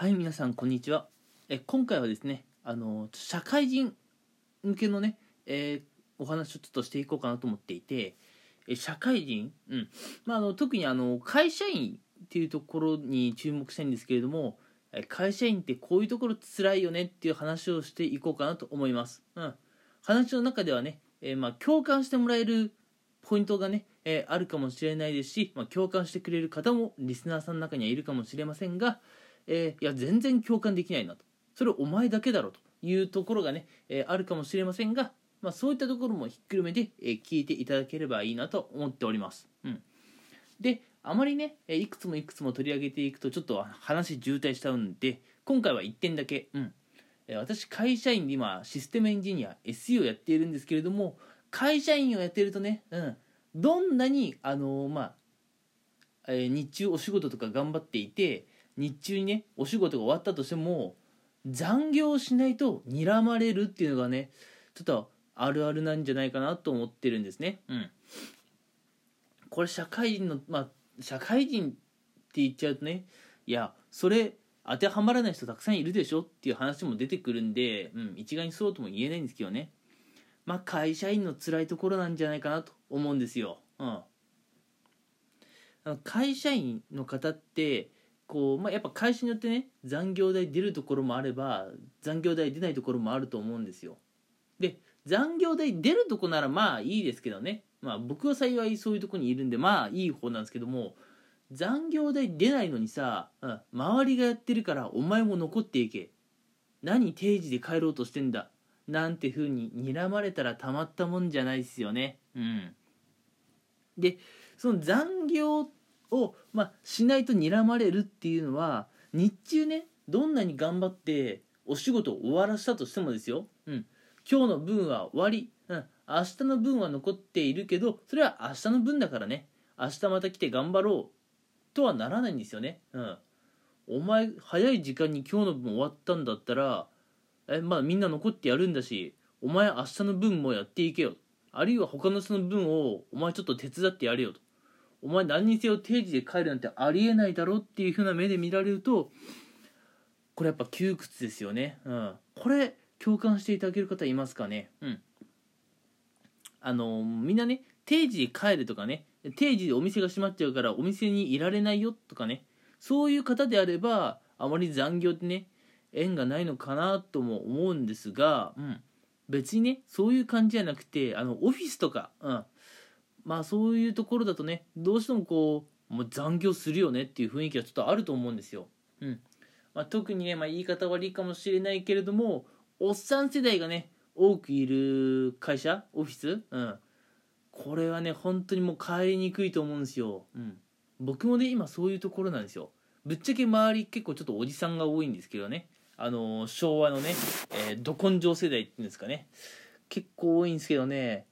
はい皆さんこんにちは。え今回はですねあの社会人向けのね、えーお話をちょっとしていこうかなと思っていてえ社会人、うん。まあ、あの特にあの会社員っていうところに注目したいんですけれどもえ会社員ってこういうところ辛いよねっていう話をしていこうかなと思います、うん、話の中ではね、えーまあ、共感してもらえるポイントがね、えーあるかもしれないですし、まあ、共感してくれる方もリスナーさんの中にはいるかもしれませんが、えーいや全然共感できないなと。それお前だけだろというところがね、えーあるかもしれませんが、まあ、そういったところもひっくるめて、えー聞いていただければいいなと思っております、うん、であまりねえいくつもいくつも取り上げていくとちょっと話渋滞しちゃうんで今回は1点だけ、うん。え私会社員で今システムエンジニア SE をやっているんですけれども会社員をやってるとね、うん、どんなにあのーまあえー日中お仕事とか頑張っていて日中にねお仕事が終わったとしても残業しないと睨まれるっていうのがねちょっとあるあるなんじゃないかなと思ってるんですね。うん。これ社会人のまあ社会人って言っちゃうとねいやそれ当てはまらない人たくさんいるでしょっていう話も出てくるんで、うん、一概にそうとも言えないんですけどね。まあ会社員の辛いところなんじゃないかなと思うんですよ。うん、会社員の方ってこう、まあ、やっぱ会社によってね残業代出るところもあれば残業代出ないところもあると思うんですよ。で残業代出るとこならまあいいですけどね、まあ、僕は幸いそういうとこにいるんでまあいい方なんですけども残業代出ないのにさ、うん、周りがやってるからお前も残っていけ何定時で帰ろうとしてんだなんて風に睨まれたらたまったもんじゃないですよね。うん。でその残業を、まあ、しないと睨まれるっていうのは日中ねどんなに頑張ってお仕事を終わらせたとしてもですよ、うん、今日の分は終わり、うん、明日の分は残っているけどそれは明日の分だからね。明日また来て頑張ろうとはならないんですよね。うん。お前早い時間に今日の分終わったんだったらえまあみんな残ってやるんだしお前明日の分もやっていけよ。あるいは他の人の分をお前ちょっと手伝ってやれよと。お前何にせよ定時で帰るなんてありえないだろっていう風な目で見られるとこれやっぱ窮屈ですよね。うん。これ共感していただける方いますかねうん。あのみんなね定時で帰るとかね定時でお店が閉まっちゃうからお店にいられないよとかねそういう方であればあまり残業ってね縁がないのかなとも思うんですが、うん、別にねそういう感じじゃなくてあのオフィスとか、うん、まあそういうところだとねどうしてもこうもう残業するよねっていう雰囲気はちょっとあると思うんですよ。うん。まあ、特にね、まあ、言い方悪いかもしれないけれどもおっさん世代がね多くいる会社オフィス、うん、これはね本当にもう帰りにくいと思うんですよ、うん、僕もね今そういうところなんですよ。ぶっちゃけ周り結構ちょっとおじさんが多いんですけどね。あのー昭和のね、えー、ど根性世代っていうんですかね。結構多いんですけどね。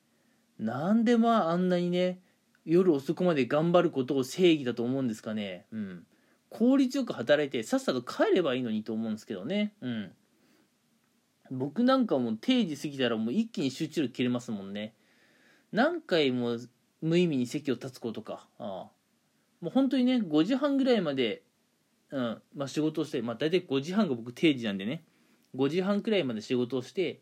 なんでまああんなにね夜遅くまで頑張ることを正義だと思うんですかね。うん。効率よく働いてさっさと帰ればいいのにと思うんですけどね。うん。僕なんかもう定時過ぎたらもう一気に集中力切れますもんね。何回も無意味に席を立つことか。ああ。もう本当にね5時半ぐらいまで、うん。まあ、仕事をして、まあ、大体5時半が僕定時なんでね。5時半くらいまで仕事をして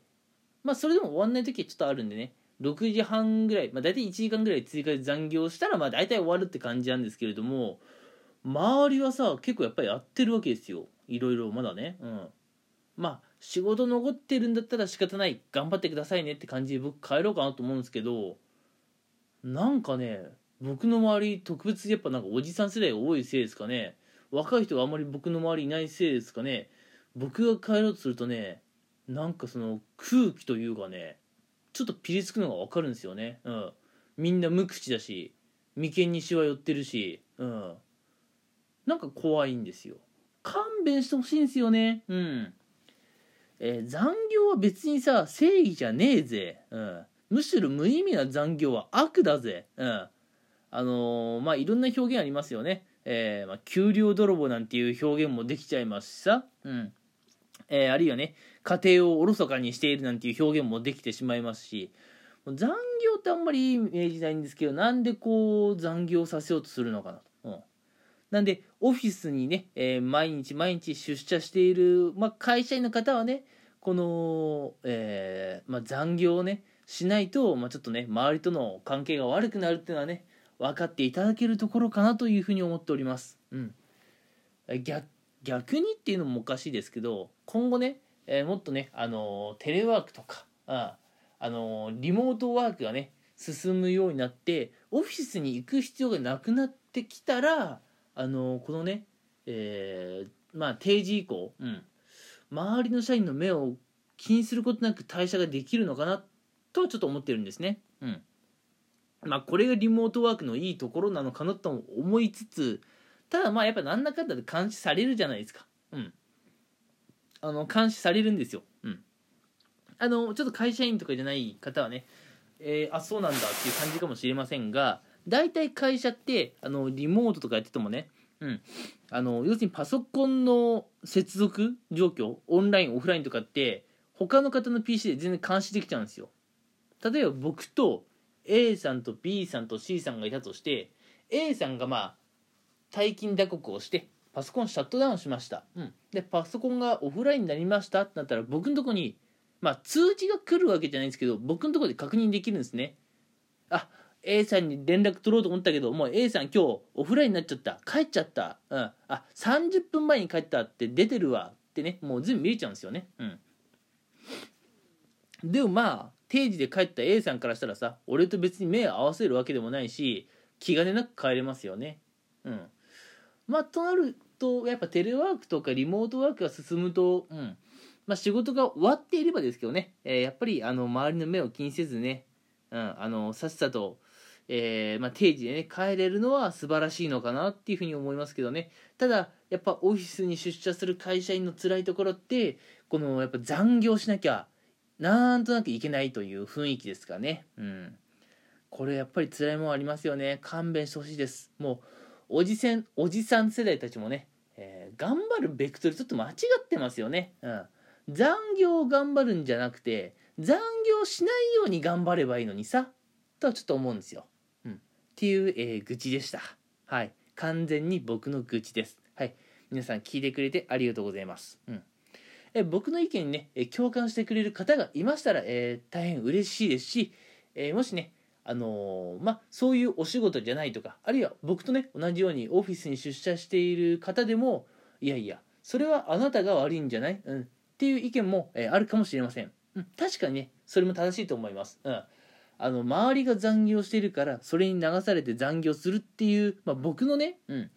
まあそれでも終わんない時はちょっとあるんでね。6時半ぐらい、まあ、大体1時間ぐらい追加で残業したらまあ大体終わるって感じなんですけれども周りはさ結構やっぱりやってるわけですよ。いろいろまだね。うん。まあ仕事残ってるんだったら仕方ない。頑張ってくださいねって感じで僕帰ろうかなと思うんですけどなんかね僕の周り特別やっぱなんかおじさん世代が多いせいですかね。若い人があんまり僕の周りいないせいですかね。僕が帰ろうとするとねなんかその空気というかねちょっとピリつくのが分かるんですよね。うん。みんな無口だし眉間にしわ寄ってるしうん。なんか怖いんですよ。勘弁してほしいんですよね。うん。えー残業は別にさ正義じゃねえぜ、うん、むしろ無意味な残業は悪だぜ、うん、あのーまあいろんな表現ありますよね、えーまあ、給料泥棒なんていう表現もできちゃいますしさ、うん。えーあるいはね家庭をおろそかにしているなんていう表現もできてしまいますし残業ってあんまりいいイメージないんですけどなんでこう残業させようとするのかなと、うん、なんでオフィスにね、えー、毎日毎日出社している、まあ、会社員の方はねこの、えーまあ、残業をねしないと、まあ、ちょっとね周りとの関係が悪くなるっていうのはね分かっていただけるところかなというふうに思っております。うん、逆逆にっていうのもおかしいですけど今後ね、えー、もっとね、あのテレワークとかあ、あのリモートワークがね進むようになってオフィスに行く必要がなくなってきたらあのこのね、えー、まあ定時以降、うん、周りの社員の目を気にすることなく退社ができるのかなとはちょっと思ってるんですね。うんまあ、これがリモートワークのいいところなのかなと思いつつただまあやっぱ何らかんだで監視されるじゃないですか。うん。あの監視されるんですよ。うん。あのちょっと会社員とかじゃない方はね、えー、あそうなんだっていう感じかもしれませんが大体会社ってあのリモートとかやっててもね、うん、あの要するにパソコンの接続状況オンラインオフラインとかって他の方の PC で全然監視できちゃうんですよ例えば僕と A さんと B さんと C さんがいたとして A さんがまあ退勤打刻をしてパソコンシャットダウンしました、うん、でパソコンがオフラインになりましたってなったら僕のとこにまあ通知が来るわけじゃないんですけど僕のとこで確認できるんですね。あ A さんに連絡取ろうと思ったけどもう A さん今日オフラインになっちゃった。帰っちゃった、うん、あ30分前に帰ったって出てるわってねもう全部見えちゃうんですよね。うん。でもまあ定時で帰った A さんからしたらさ俺と別に目合わせるわけでもないし気兼ねなく帰れますよね。うん。まあとなるとやっぱテレワークとかリモートワークが進むとうん。まあ仕事が終わっていればですけどね、えー、やっぱりあの周りの目を気にせずね、うん、あのさっさとえー、まあ、定時でね帰れるのは素晴らしいのかなっていうふうに思いますけどね。ただやっぱオフィスに出社する会社員の辛いところってこのやっぱ残業しなきゃなんとなくいけないという雰囲気ですかね。うん。これやっぱり辛いもんありますよね。勘弁してほしいです。もうおじせんおじさん世代たちもね、えー、頑張るベクトルちょっと間違ってますよねうん残業を頑張るんじゃなくて残業しないように頑張ればいいのにさとはちょっと思うんですようんっていう、えー、愚痴でした。はい。完全に僕の愚痴です。はい。皆さん聞いてくれてありがとうございます。うん。え僕の意見にね、え共感してくれる方がいましたら、えー、大変嬉しいですし、えー、もしね、あのー、まそういうお仕事じゃないとか、あるいは僕とね、同じようにオフィスに出社している方でも、いやいや、それはあなたが悪いんじゃない、うん、っていう意見も、えあるかもしれません。うん、確かにね、それも正しいと思います。うん。あの周りが残業しているからそれに流されて残業するっていう、まあ、僕のね、うん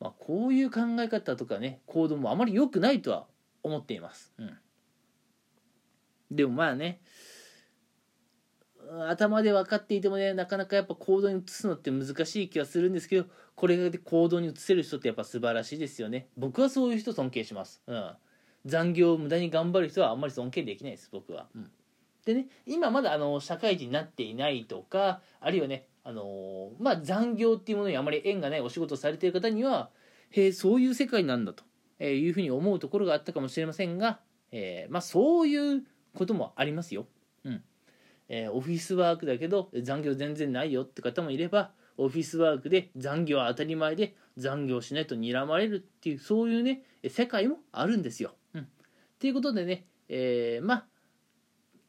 まあ、こういう考え方とかね行動もあまり良くないとは思っています、うん、でもまあね頭で分かっていてもねなかなかやっぱ行動に移すのって難しい気はするんですけどこれで行動に移せる人ってやっぱ素晴らしいですよね。僕はそういう人尊敬します、うん、残業を無駄に頑張る人はあんまり尊敬できないです僕は、うん。でね今まだあの社会人になっていないとかあるいはねあのまあ残業っていうものにあまり縁がないお仕事をされている方にはへえそういう世界なんだというふうに思うところがあったかもしれませんが、えー、まあ、そういうこともありますよ。うん。えー、オフィスワークだけど残業全然ないよって方もいればオフィスワークで残業は当たり前で残業しないと睨まれるっていうそういうね世界もあるんですよ。うん、っていうことでね、えー、まあ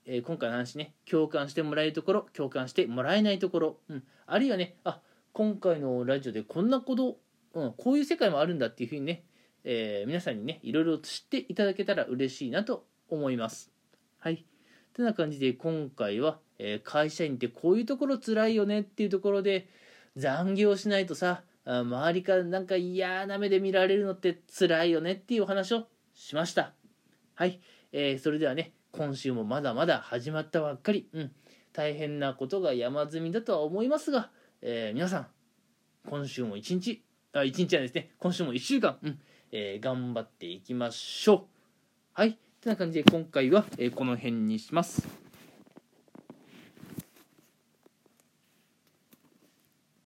えー、今回の話ね共感してもらえるところ共感してもらえないところ、うん、あるいはねあ今回のラジオでこんなこと、うん、こういう世界もあるんだっていうふうにね、えー、皆さんにねいろいろ知っていただけたら嬉しいなと思います。はい。てな感じで今回は、え、会社員ってこういうところつらいよねっていうところで残業しないとさ周りからなんか嫌な目で見られるのって辛いよねっていうお話をしました。はい、えー、それではね今週もまだまだ始まったばっかり、うん、大変なことが山積みだとは思いますが、えー、皆さん、今週も一日、あ、一日はですね、今週も一週間、うん、えー、頑張っていきましょう。はい。てな感じで今回は、え、この辺にします。